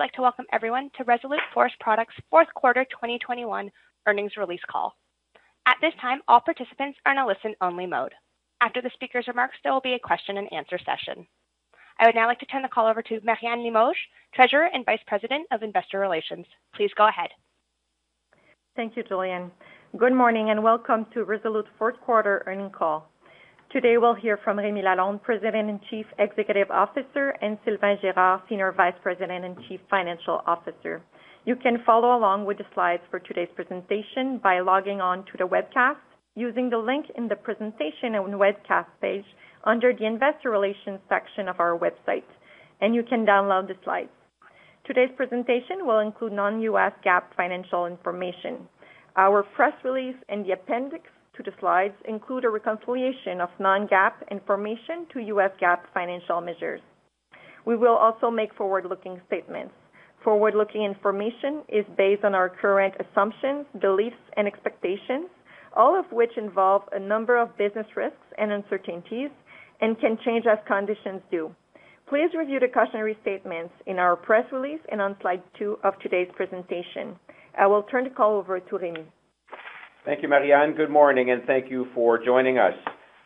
Would like to welcome everyone to Resolute Forest Products' fourth quarter 2021 earnings release call. At this time, all participants are in a listen-only mode. After the speaker's remarks, there will be a question-and-answer session. I would now like to turn the call over to Marianne Limoges, Treasurer and Vice President of Investor Relations. Please go ahead. Thank you, Julian. Good morning, and welcome to Resolute fourth quarter earnings call. Today, we'll hear from Remi Lalonde, President and Chief Executive Officer, and Sylvain Girard, Senior Vice President and Chief Financial Officer. You can follow along with the slides for today's presentation by logging on to the webcast using the link in the presentation and webcast page under the Investor Relations section of our website, and you can download the slides. Today's presentation will include non-U.S. GAAP financial information. Our press release and the appendix to the slides include a reconciliation of non-GAAP information to U.S. GAAP financial measures. We will also make forward-looking statements. Forward-looking information is based on our current assumptions, beliefs, and expectations, all of which involve a number of business risks and uncertainties and can change as conditions do. Please review the cautionary statements in our press release and on slide two of today's presentation. I will turn the call over to Remi. Thank you, Marianne. Good morning, and thank you for joining us.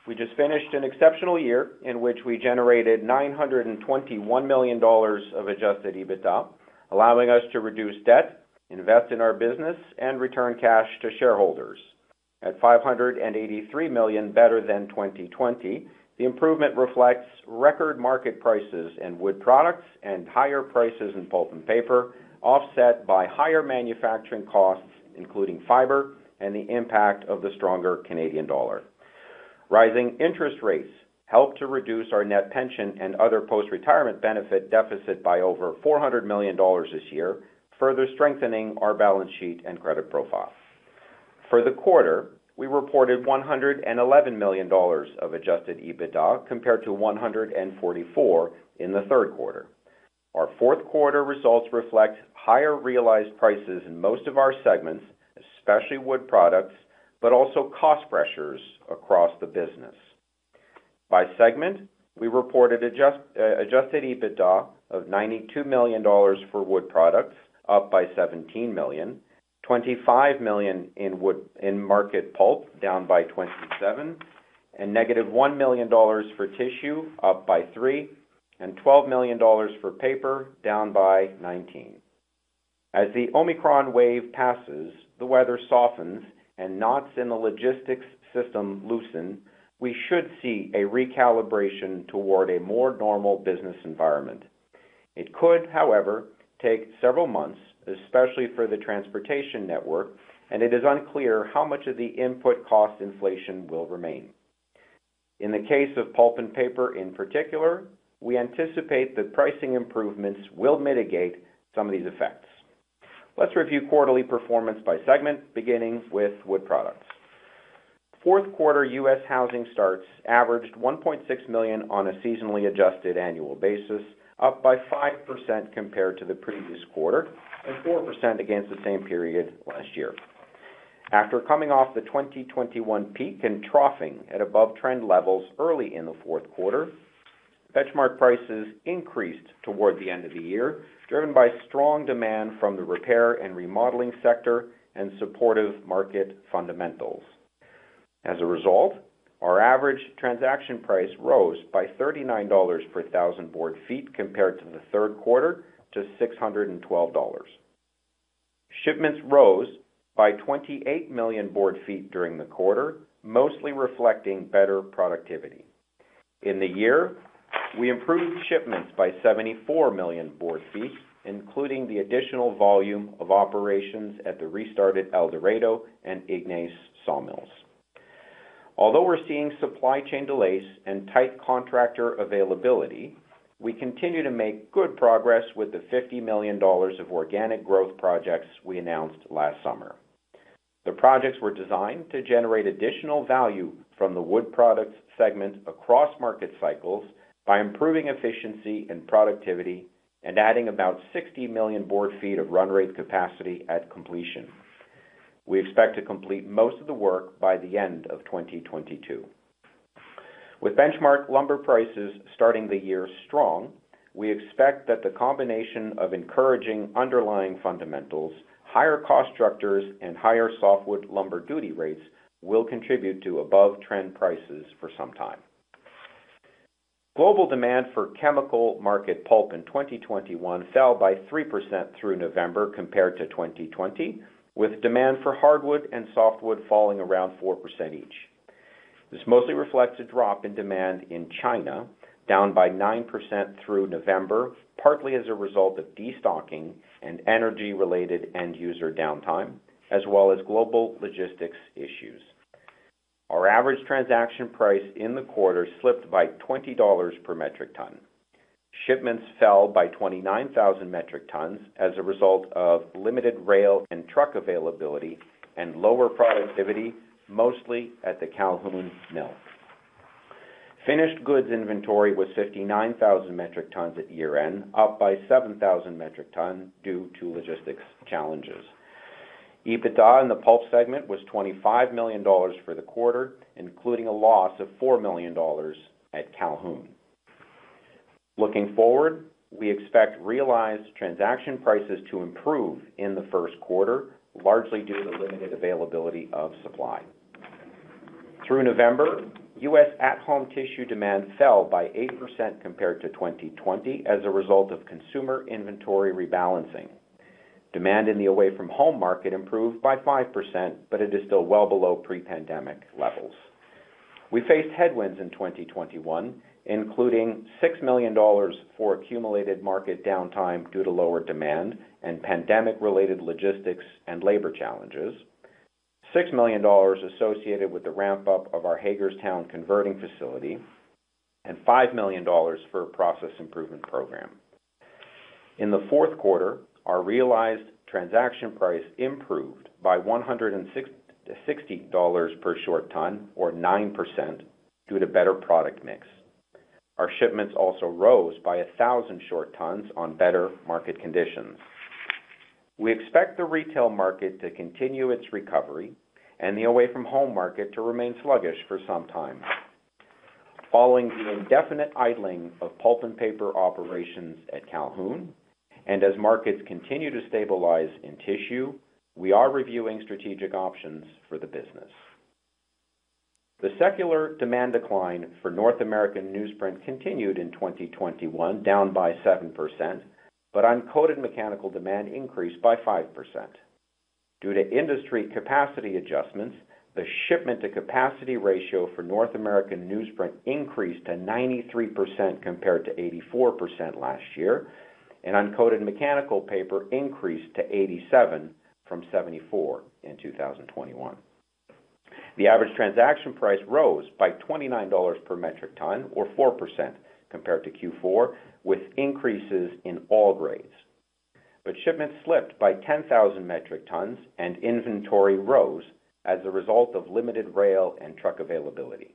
We just finished an exceptional year in which we generated $921 million of adjusted EBITDA, allowing us to reduce debt, invest in our business, and return cash to shareholders. At 583 million better than 2020, the improvement reflects record market prices in wood products and higher prices in pulp and paper, offset by higher manufacturing costs, including fiber and the impact of the stronger Canadian dollar. Rising interest rates helped to reduce our net pension and other post-retirement benefit deficit by over $400 million this year, further strengthening our balance sheet and credit profile. For the quarter, we reported $111 million of adjusted EBITDA compared to $144 million in the third quarter. Our fourth quarter results reflect higher realized prices in most of our segments, especially wood products, but also cost pressures across the business. By segment, we reported uh, adjusted EBITDA of $92 million for wood products, up by 17 million, $25 million in market pulp, down by $27 million, and -$1 million for tissue, up by $3 million, and $12 million for paper, down by $19 million. As the Omicron wave passes, the weather softens, and knots in the logistics system loosen, we should see a recalibration toward a more normal business environment. It could, however, take several months, especially for the transportation network, and it is unclear how much of the input cost inflation will remain. In the case of pulp and paper in particular, we anticipate that pricing improvements will mitigate some of these effects. Let's review quarterly performance by segment, beginning with wood products. Fourth quarter U.S. housing starts averaged 1.6 million on a seasonally adjusted annual basis, up by 5% compared to the previous quarter and 4% against the same period last year. After coming off the 2021 peak and troughing at above-trend levels early in the fourth quarter, benchmark prices increased toward the end of the year, driven by strong demand from the repair and remodeling sector and supportive market fundamentals. As a result, our average transaction price rose by $39 per thousand board feet compared to the third quarter to $612. Shipments rose by 28 million board feet during the quarter, mostly reflecting better productivity. In the year, we improved shipments by 74 million board feet, including the additional volume of operations at the restarted El Dorado and Ignace sawmills. Although we're seeing supply chain delays and tight contractor availability, we continue to make good progress with the 50 million dollars of organic growth projects we announced last summer. The projects were designed to generate additional value from the wood products segment across market cycles by improving efficiency and productivity and adding about 60 million board feet of run rate capacity at completion. We expect to complete most of the work by the end of 2022. With benchmark lumber prices starting the year strong, we expect that the combination of encouraging underlying fundamentals, higher cost structures, and higher softwood lumber duty rates will contribute to above-trend prices for some time. Global demand for chemical market pulp in 2021 fell by 3% through November compared to 2020, with demand for hardwood and softwood falling around 4% each. This mostly reflects a drop in demand in China, down by 9% through November, partly as a result of destocking and energy-related end user downtime, as well as global logistics issues. Our average transaction price in the quarter slipped by $20 per metric ton. Shipments fell by 29,000 metric tons as a result of limited rail and truck availability and lower productivity, mostly at the Calhoun mill. Finished goods inventory was 59,000 metric tons at year-end, up by 7,000 metric tons due to logistics challenges. EBITDA in the pulp segment was $25 million for the quarter, including a loss of $4 million at Calhoun. Looking forward, we expect realized transaction prices to improve in the first quarter, largely due to limited availability of supply. Through November, U.S. at-home tissue demand fell by 8% compared to 2020 as a result of consumer inventory rebalancing. Demand in the away-from-home market improved by 5%, but it is still well below pre-pandemic levels. We faced headwinds in 2021, including $6 million for accumulated market downtime due to lower demand and pandemic-related logistics and labor challenges, $6 million associated with the ramp-up of our Hagerstown converting facility, and $5 million for a process improvement program. In the fourth quarter, our realized transaction price improved by $160 per short ton or 9% due to better product mix. Our shipments also rose by 1,000 short tons on better market conditions. We expect the retail market to continue its recovery and the away-from-home market to remain sluggish for some time. Following the indefinite idling of pulp and paper operations at Calhoun, as markets continue to stabilize in tissue, we are reviewing strategic options for the business. The secular demand decline for North American newsprint continued in 2021, down by 7%, but uncoated mechanical demand increased by 5%. Due to industry capacity adjustments, the shipment to capacity ratio for North American newsprint increased to 93% compared to 84% last year, and uncoated mechanical paper increased to 87 from 74 in 2021. The average transaction price rose by $29 per metric ton or 4% compared to Q4, with increases in all grades. But shipments slipped by 10,000 metric tons and inventory rose as a result of limited rail and truck availability.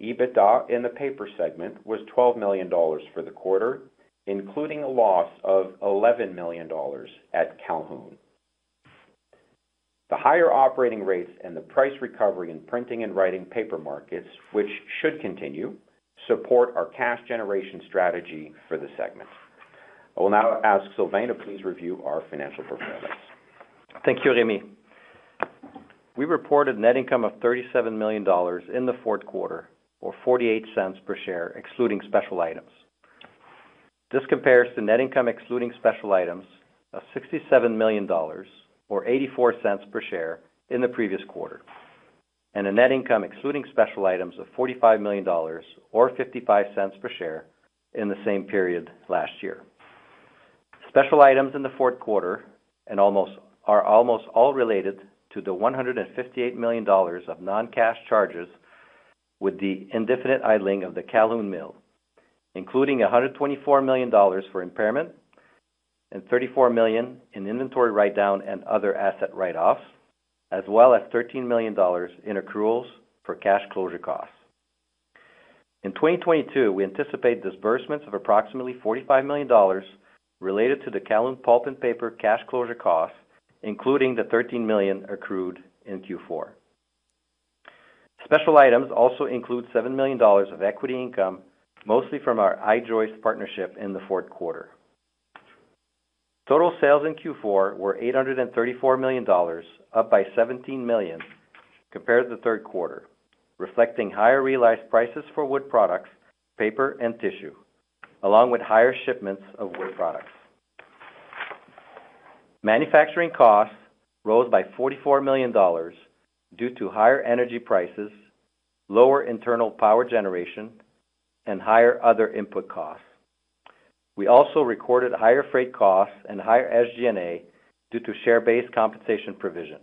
EBITDA in the paper segment was $12 million for the quarter, including a loss of $11 million at Calhoun. The higher operating rates and the price recovery in printing and writing paper markets, which should continue, support our cash generation strategy for the segment. I will now ask Sylvain to please review our financial performance. Thank you, Remi. We reported net income of $37 million in the fourth quarter, or $0.48 per share, excluding special items. This compares to net income excluding special items of $67 million or $0.84 per share in the previous quarter, and a net income excluding special items of $45 million or $0.55 per share in the same period last year. Special items in the fourth quarter are almost all related to the $158 million of non-cash charges with the indefinite idling of the Calhoun mill, including $124 million for impairment and $34 million in inventory write-down and other asset write-offs, as well as $13 million in accruals for cash closure costs. In 2022, we anticipate disbursements of approximately $45 million related to the Calhoun Pulp and Paper cash closure costs, including the 13 million accrued in Q4. Special items also include $7 million of equity income, mostly from our I-Joist partnership in the fourth quarter. Total sales in Q4 were $834 million, up by 17 million compared to the third quarter, reflecting higher realized prices for wood products, paper, and tissue, along with higher shipments of wood products. Manufacturing costs rose by $44 million due to higher energy prices, lower internal power generation, and higher other input costs. We also recorded higher freight costs and higher SG&A due to share-based compensation provision.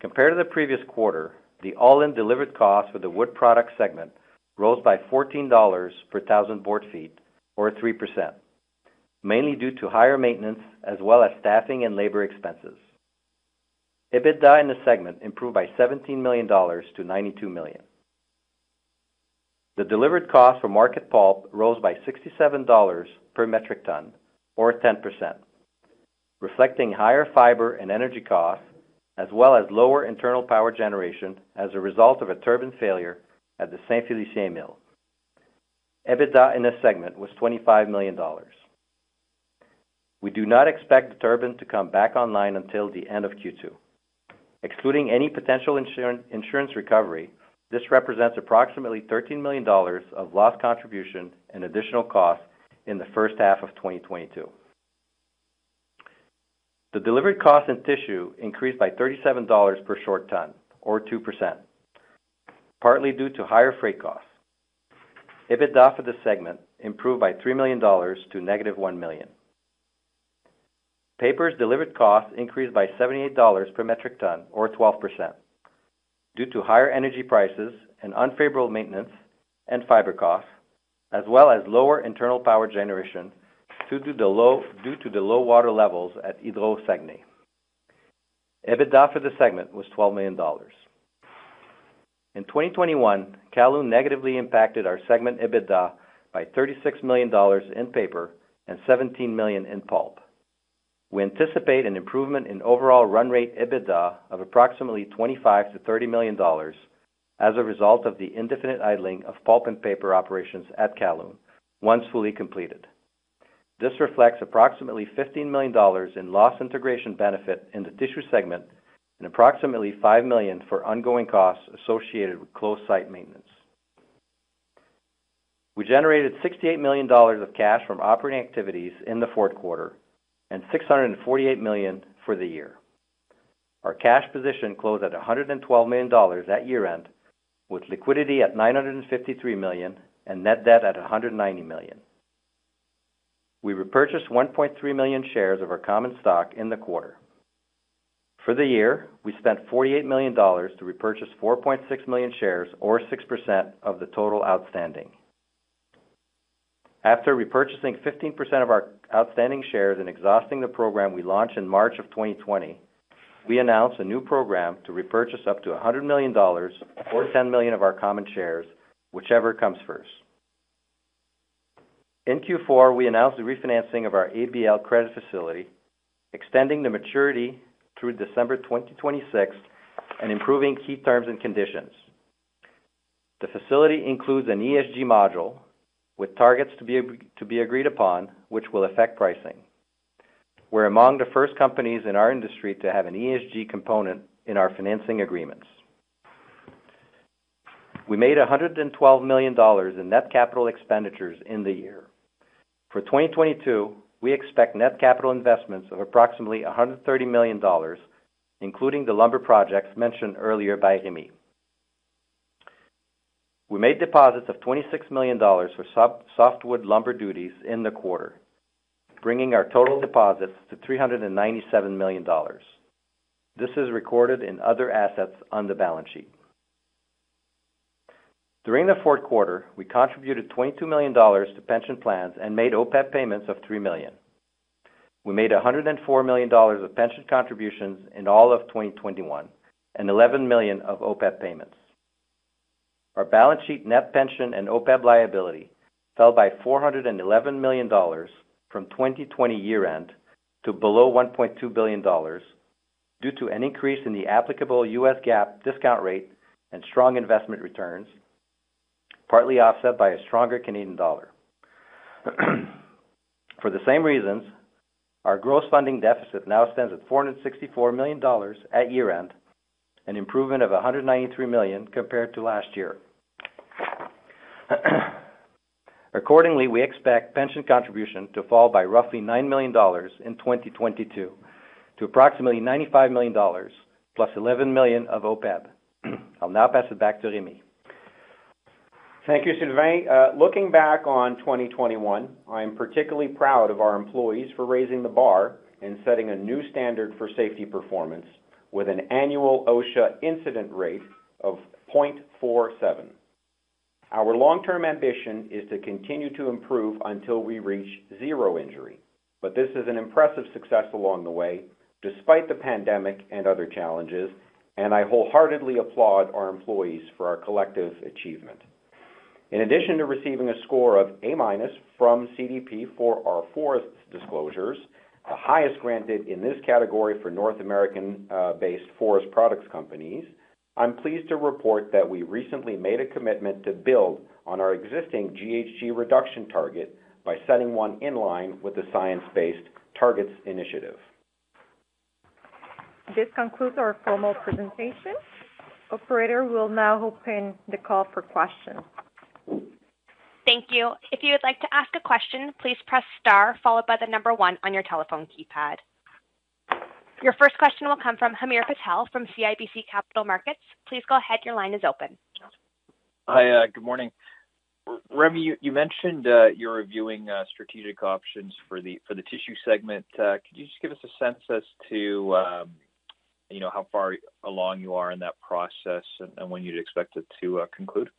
Compared to the previous quarter, the all-in delivered cost for the wood product segment rose by $14 per thousand board feet, or 3%, mainly due to higher maintenance as well as staffing and labor expenses. EBITDA in the segment improved by $17 million to $92 million. The delivered cost for market pulp rose by $67 per metric ton, or 10%, reflecting higher fiber and energy costs, as well as lower internal power generation as a result of a turbine failure at the Saint-Félicien mill. EBITDA in this segment was $25 million. We do not expect the turbine to come back online until the end of Q2. Excluding any potential insurance recovery, this represents approximately $13 million of lost contribution and additional costs in the first half of 2022. The delivered cost in tissue increased by $37 per short ton, or 2%, partly due to higher freight costs. EBITDA for this segment improved by $3 million to negative -$1 million. Paper's delivered costs increased by $78 per metric ton, or 12%, due to higher energy prices and unfavorable maintenance and fiber costs, as well as lower internal power generation due to the low water levels at Hydro-Saguenay. EBITDA for the segment was $12 million. In 2021, Calhoun negatively impacted our segment EBITDA by $36 million in paper and 17 million in pulp. We anticipate an improvement in overall run rate EBITDA of approximately $25 million-$30 million as a result of the indefinite idling of pulp and paper operations at Calhoun once fully completed. This reflects approximately $15 million in loss integration benefit in the tissue segment and approximately 5 million for ongoing costs associated with closed site maintenance. We generated $68 million of cash from operating activities in the fourth quarter and 648 million for the year. Our cash position closed at $112 million at year-end, with liquidity at 953 million and net debt at 190 million. We repurchased 1.3 million shares of our common stock in the quarter. For the year, we spent $48 million to repurchase 4.6 million shares, or 6% of the total outstanding. After repurchasing 15% of our outstanding shares and exhausting the program we launched in March of 2020, we announced a new program to repurchase up to $100 million or 10 million of our common shares, whichever comes first. In Q4, we announced the refinancing of our ABL credit facility, extending the maturity through December 2026 and improving key terms and conditions. The facility includes an ESG module with targets to be agreed upon, which will affect pricing. We're among the first companies in our industry to have an ESG component in our financing agreements. We made $112 million in net capital expenditures in the year. For 2022, we expect net capital investments of approximately $130 million, including the lumber projects mentioned earlier by Remi. We made deposits of $26 million for softwood lumber duties in the quarter, bringing our total deposits to $397 million. This is recorded in other assets on the balance sheet. During the fourth quarter, we contributed 22 million dollars to pension plans and made OPEB payments of 3 million. We made 104 million dollars of pension contributions in all of 2021 and 11 million of OPEB payments. Our balance sheet net pension and OPEB liability fell by 411 million dollars from 2020 year-end to below 1.2 billion dollars due to an increase in the applicable US GAAP discount rate and strong investment returns, partly offset by a stronger Canadian dollar. For the same reasons, our gross funding deficit now stands at 464 million dollars at year-end, an improvement of 193 million compared to last year. Accordingly, we expect pension contribution to fall by roughly 9 million dollars in 2022 to approximately 95 million dollars plus 11 million of OPEB. I'll now pass it back to Rémi. Thank you, Sylvain. Uh, looking back on 2021, I am particularly proud of our employees for raising the bar and setting a new standard for safety performance with an annual OSHA incident rate of 0.47. Our long-term ambition is to continue to improve until we reach zero injury. But this is an impressive success along the way, despite the pandemic and other challenges, and I wholeheartedly applaud our employees for our collective achievement. In addition to receiving a score of A- from CDP for our forest disclosures, the highest granted in this category for North American uh, based forest products companies, I'm pleased to report that we recently made a commitment to build on our existing GHG reduction target by setting one in line with the Science Based Targets initiative. This concludes our formal presentation. Operator, we'll now open the call for questions. Thank you. If you would like to ask a question, please press star followed by the number one on your telephone keypad. Your first question will come from Hamir Patel from CIBC Capital Markets. Please go ahead. Your line is open. Hi, uh, good morning. Rémi, you mentioned uh, you're reviewing uh, strategic options for the for the tissue segment. Could you just give us a sense as to um, you know, how far along you are in that process and when you'd expect it to conclude?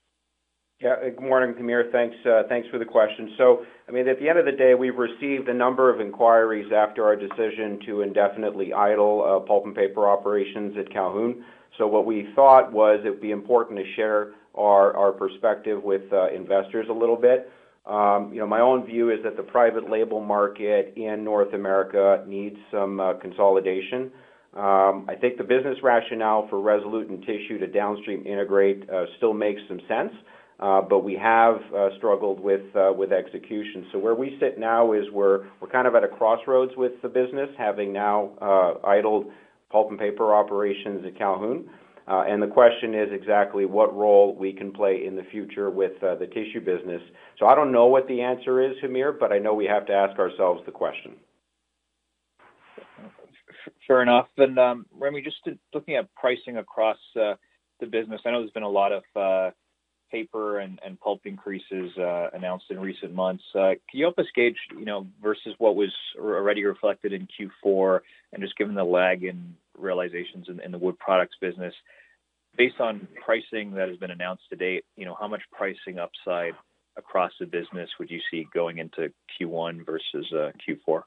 Yeah. Good morning, Hamir. Thanks uh, thanks for the question. So, I mean, at the end of the day, we've received a number of inquiries after our decision to indefinitely idle uh, pulp and paper operations at Calhoun. So what we thought was it'd be important to share our perspective with uh, investors a little bit. Um, you know, my own view is that the private label market in North America needs some consolidation. Um, I think the business rationale for Resolute and tissue to downstream integrate still makes some sense, Uh, but we have uh, struggled uh, with execution. So where we sit now is we're kind of at a crossroads with the business, having now idled pulp and paper operations at Calhoun. And the question is exactly what role we can play in the future with the tissue business. So I don't know what the answer is, Hamir, but I know we have to ask ourselves the question. Fair enough. And, um, Rémi, just looking at pricing across the business, I know there's been a lot of paper and and pulp increases uh, announced in recent months. Uh, can you help us gauge, you know, versus what was already reflected in Q4 and just given the lag in realizations in the wood products business, based on pricing that has been announced to date, you know, how much pricing upside across the business would you see going into Q1 versus uh, Q4?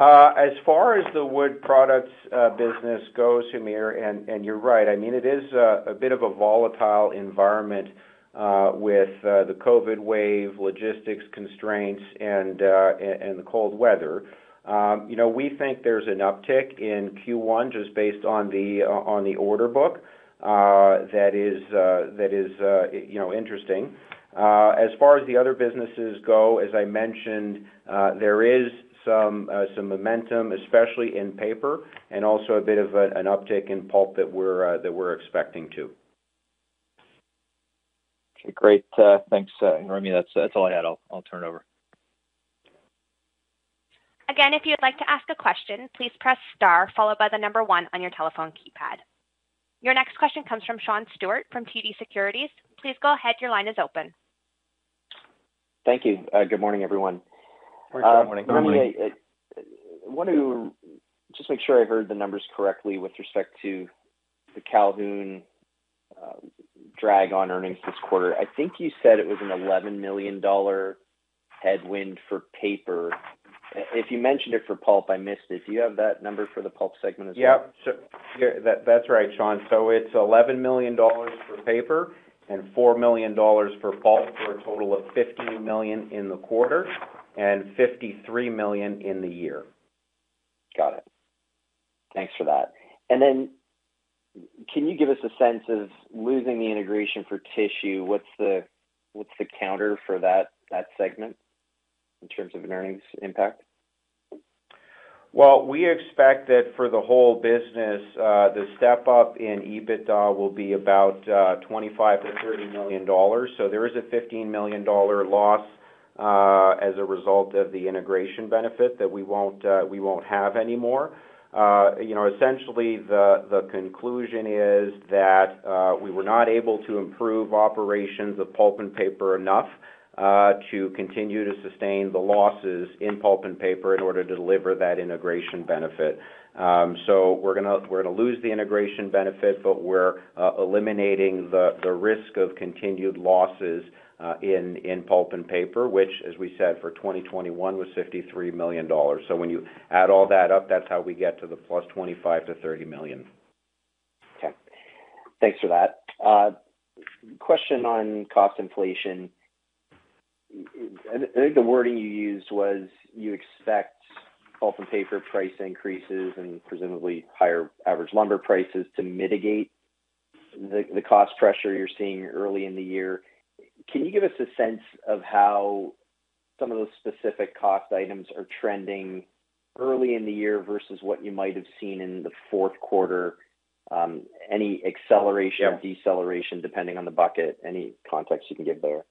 Uh, as far as the wood products uh, business goes, Hamir, and you're right, I mean, it is uh, a bit of a volatile environment with the COVID wave, logistics constraints, and uh and the cold weather. Um, you know, we think there's an uptick in Q1 just based on the uh on the order book uh that is you know, interesting. As far as the other businesses go, as I mentioned, there is Uh, some momentum, especially in paper, and also a bit of an uptick in pulp that we're uh, expecting too. Okay, great. Uh, thanks, Rémi. That's all I had. I'll turn it over. Again, if you'd like to ask a question, please press star followed by the number one on your telephone keypad. Your next question comes from Sean Steuart from TD Securities. Please go ahead. Your line is open. Thank you. Good morning, everyone. Uh, Good morning. Rémi, I want to just make sure I heard the numbers correctly with respect to the Calhoun um, drag on earnings this quarter. I think you said it was an 11 million dollar headwind for paper. If you mentioned it for pulp, I missed it. Do you have that number for the pulp segment as well? Yep. That's right, Sean. So it's 11 million dollars for paper and 4 million dollars for pulp, for a total of 15 million in the quarter and 53 million in the year. Got it. Thanks for that. And then can you give us a sense of losing the integration for tissue? What's the counter for that segment in terms of an earnings impact? Well, we expect that for the whole business, uh, the step-up in EBITDA will be about uh, 25 million-30 million dollars. So there is a 15 million dollar loss as a result of the integration benefit that we won't uh we won't have anymore. Uh you know, essentially, the the conclusion is that uh we were not able to improve operations of pulp and paper enough uh to continue to sustain the losses in pulp and paper in order to deliver that integration benefit. Um so we're gonna we're gonna lose the integration benefit, but we're eliminating the the risk of continued losses Uh, in pulp and paper, which, as we said, for 2021, was 53 million dollars. So when you add all that up, that's how we get to the +25 million-30 million. Okay. Thanks for that. Uh, question on cost inflation. I think the wording you used was you expect pulp and paper price increases and presumably higher average lumber prices to mitigate the the cost pressure you're seeing early in the year. Can you give us a sense of how some of those specific cost items are trending early in the year versus what you might have seen in the fourth quarter? Any acceleration or deceleration depending on the bucket? Any context you can give there?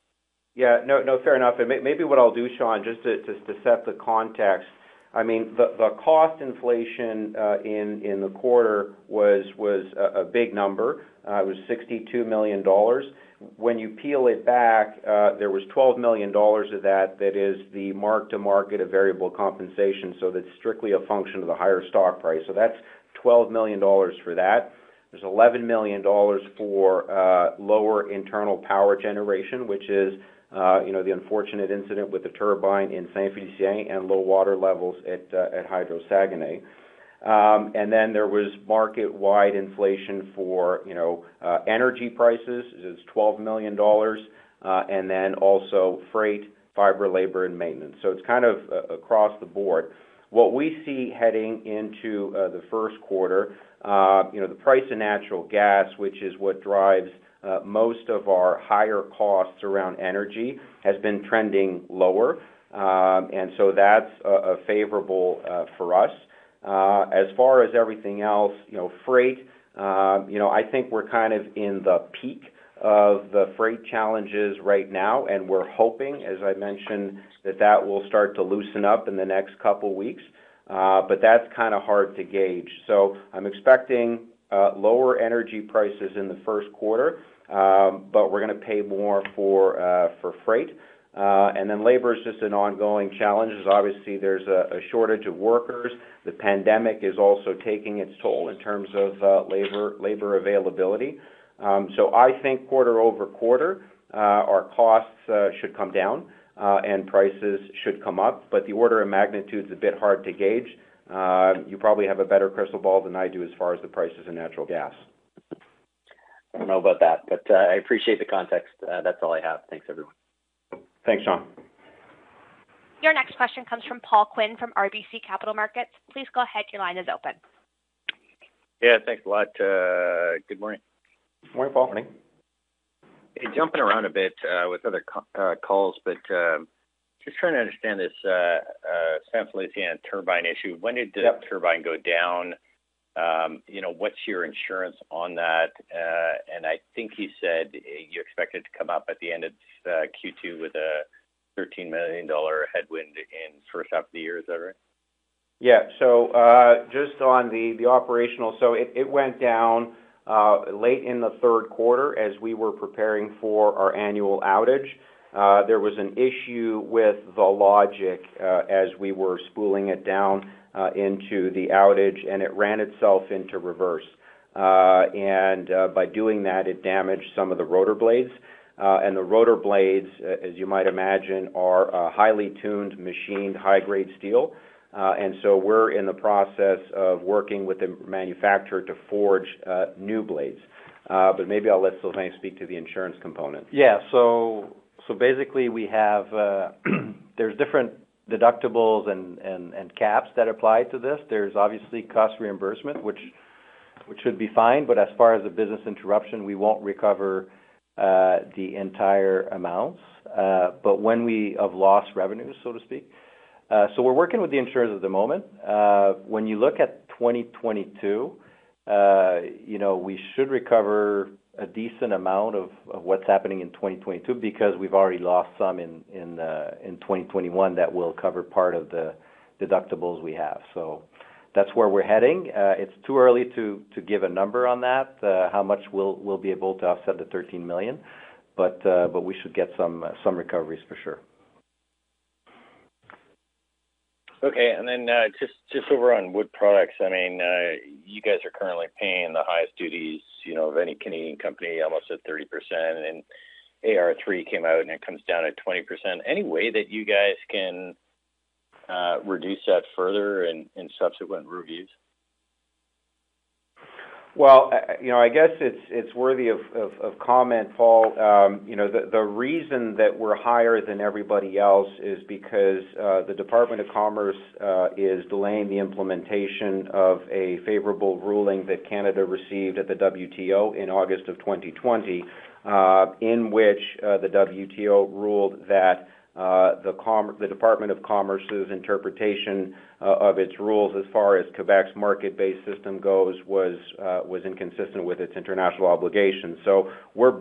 Yeah. No, fair enough. Maybe what I'll do, Sean, just to set the context. I mean, the cost inflation uh in in the quarter was was a big number. It was 62 million dollars. When you peel it back, uh, there was 12 million dollars of that that is the mark-to-market of variable compensation, so that's strictly a function of the higher stock price. So that's 12 million dollars for that. There's 11 million dollars for uh, lower internal power generation, which is, uh, you know, the unfortunate incident with the turbine in Saint-Félicien and low water levels at at Hydro-Saguenay. And then there was market-wide inflation for, you know, energy prices. It's 12 million dollars, uh, and then also freight, fiber, labor, and maintenance. So it's kind of across the board. What we see heading into the first quarter, uh you know, the price of natural gas, which is what drives most of our higher costs around energy, has been trending lower. Um and so that's uh, favorable for us. Uh, as far as everything else, you know, freight, uh, you know, I think we're kind of in the peak of the freight challenges right now, and we're hoping, as I mentioned, that that will start to loosen up in the next couple weeks. Uh, but that's kinda hard to gauge. So I'm expecting lower energy prices in the first quarter, um, but we're gonna pay more for freight. Uh and then labor is just an ongoing challenge, obviously there's a shortage of workers. The pandemic is also taking its toll in terms of uh, labor availability. Um so I think quarter-over-quarter, uh, our costs uh, should come down, and prices should come up, but the order of magnitude is a bit hard to gauge. You probably have a better crystal ball than I do as far as the prices of natural gas. I don't know about that, but I appreciate the context. That's all I have. Thanks, everyone. Thanks, Sean. Your next question comes from Paul Quinn from RBC Capital Markets. Please go ahead. Your line is open. Yeah, thanks a lot. Uh, good morning. Morning, Paul. Morning. Hey, jumping around a bit uh, with other uh, calls, but just trying to understand this Saint-Félicien turbine issue. When did the turbine go down? Um, you know, what's your insurance on that? And I think you said you expect it to come up at the end of Q2 with a 13 million dollar headwind in first half of the year. Is that right? Yeah. So, uh, just on the operational. So it went down uh, late in the third quarter as we were preparing for our annual outage. Uh, there was an issue with the logic as we were spooling it down into the outage, and it ran itself into reverse. and by doing that, it damaged some of the rotor blades. Uh, and the rotor blades, uh, as you might imagine, are highly tuned, machined, high-grade steel. Uh, and so we're in the process of working with the manufacturer to forge new blades. But maybe I'll let Sylvain speak to the insurance component. Yeah. So basically, we have, there's different deductibles and caps that apply to this. There's obviously cost reimbursement, which should be fine, but as far as the business interruption, we won't recover Uh, the entire amounts, uh, but when we have lost revenues, so to speak. Uh, so we're working with the insurers at the moment. When you look at 2022, you know, we should recover a decent amount of what's happening in 2022 because we've already lost some in 2021 that will cover part of the deductibles we have. So that's where we're heading. Uh, it's too early to give a number on that, uh, how much we'll be able to offset the 13 million, but uh, but we should get some recoveries for sure. Okay. And then, just over on wood products, I mean, you guys are currently paying the highest duties, you know, of any Canadian company, almost at 30%, and AR3 came out, and it comes down at 20%. Any way that you guys can Uh, reduce that further in subsequent reviews? Well, uh, you know, I guess it's it's worthy of of comment, Paul. Um, you know, the reason that we're higher than everybody else is because uh, the Department of Commerce is delaying the implementation of a favorable ruling that Canada received at the WTO in August of 2020, in which the WTO ruled that Uh, the Department of Commerce's interpretation uh, of its rules as far as Quebec's market-based system goes was uh, inconsistent with its international obligations. So we're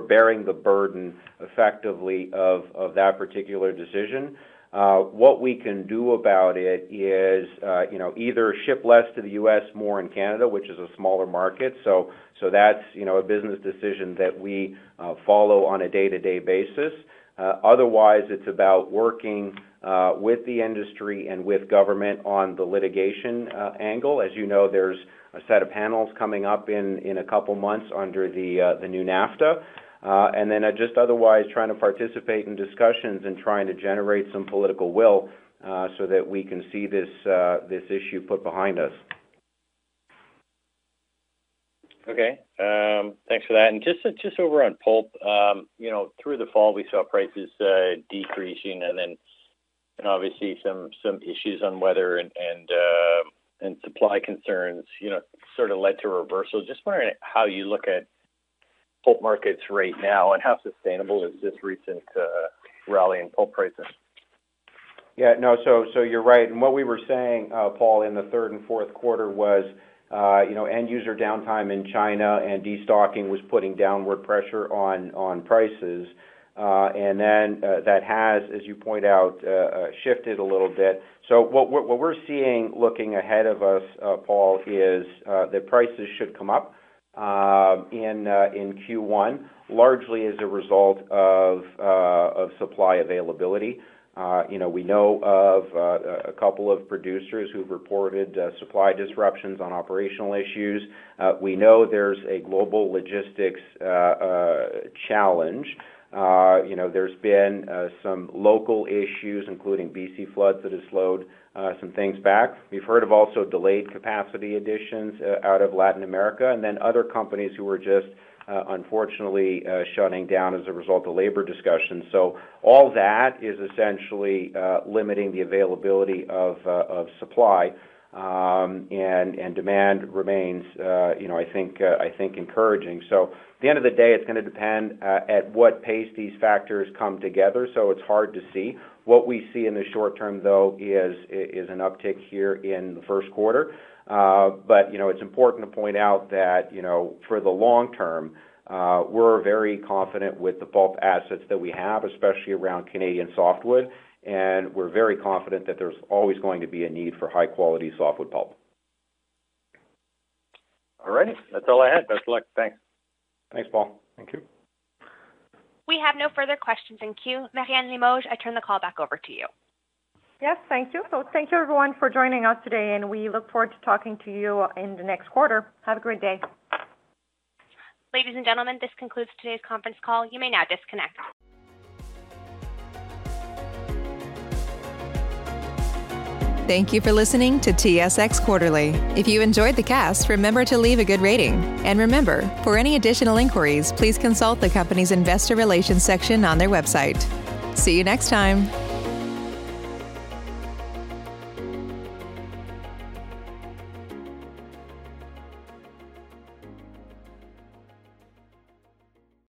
bearing the burden effectively of that particular decision. What we can do about it is, you know, either ship less to the U.S., more in Canada, which is a smaller market. So that's, you know, a business decision that we follow on a day-to-day basis. Uh, otherwise, it's about working uh, with the industry and with government on the litigation uh, angle. As you know, there's a set of panels coming up in a couple months under the new NAFTA. And then just otherwise trying to participate in discussions and trying to generate some political will so that we can see this issue put behind us. Okay. Um, Thanks for that. And just just over on pulp, um, you know, through the fall, we saw prices uh, decreasing and then obviously some some issues on weather and and um and supply concerns, you know, sort of led to reversal. Just wondering how you look at pulp markets right now, and how sustainable is this recent uh, rally in pulp prices? Yeah, no, So so you're right. And what we were saying, Paul, in the third and fourth quarter was, Uh, you know, end user downtime in China and destocking was putting downward pressure on on prices. Uh, and then, uh, that has, as you point out, shifted a little bit. So what we're seeing looking ahead of us, Paul, is that prices should come up in in Q1, largely as a result of uh of supply availability. Uh, you know, we know of uh, a couple of producers who've reported uh, supply disruptions on operational issues. We know there's a global logistics challenge. You know, there's been some local issues, including BC floods, that have slowed some things back. We've heard of also delayed capacity additions out of Latin America, and then other companies who were just Uh, unfortunately uh, shutting down as a result of labor discussions. So all that is essentially uh, limiting the availability of of supply, um, and and demand remains, you know, I think uh, I think encouraging. So at the end of the day, it's gonna depend at what pace these factors come together, so it's hard to see. What we see in the short term, though, is, is an uptick here in the first quarter. But, you know, it's important to point out that, you know, for the long term, uh, we're very confident with the pulp assets that we have, especially around Canadian softwood, and we're very confident that there's always going to be a need for high-quality softwood pulp. All righty. That's all I had. Best of luck. Thanks. Thanks, Paul. Thank you. We have no further questions in queue. Marianne Limoges, I turn the call back over to you. Yes, thank you. So thank you everyone for joining us today, and we look forward to talking to you in the next quarter. Have a great day. Ladies and gentlemen, this concludes today's conference call. You may now disconnect. Thank you for listening to TSX Quarterly. If you enjoyed the cast, remember to leave a good rating. And remember, for any additional inquiries, please consult the company's investor relations section on their website. See you next time.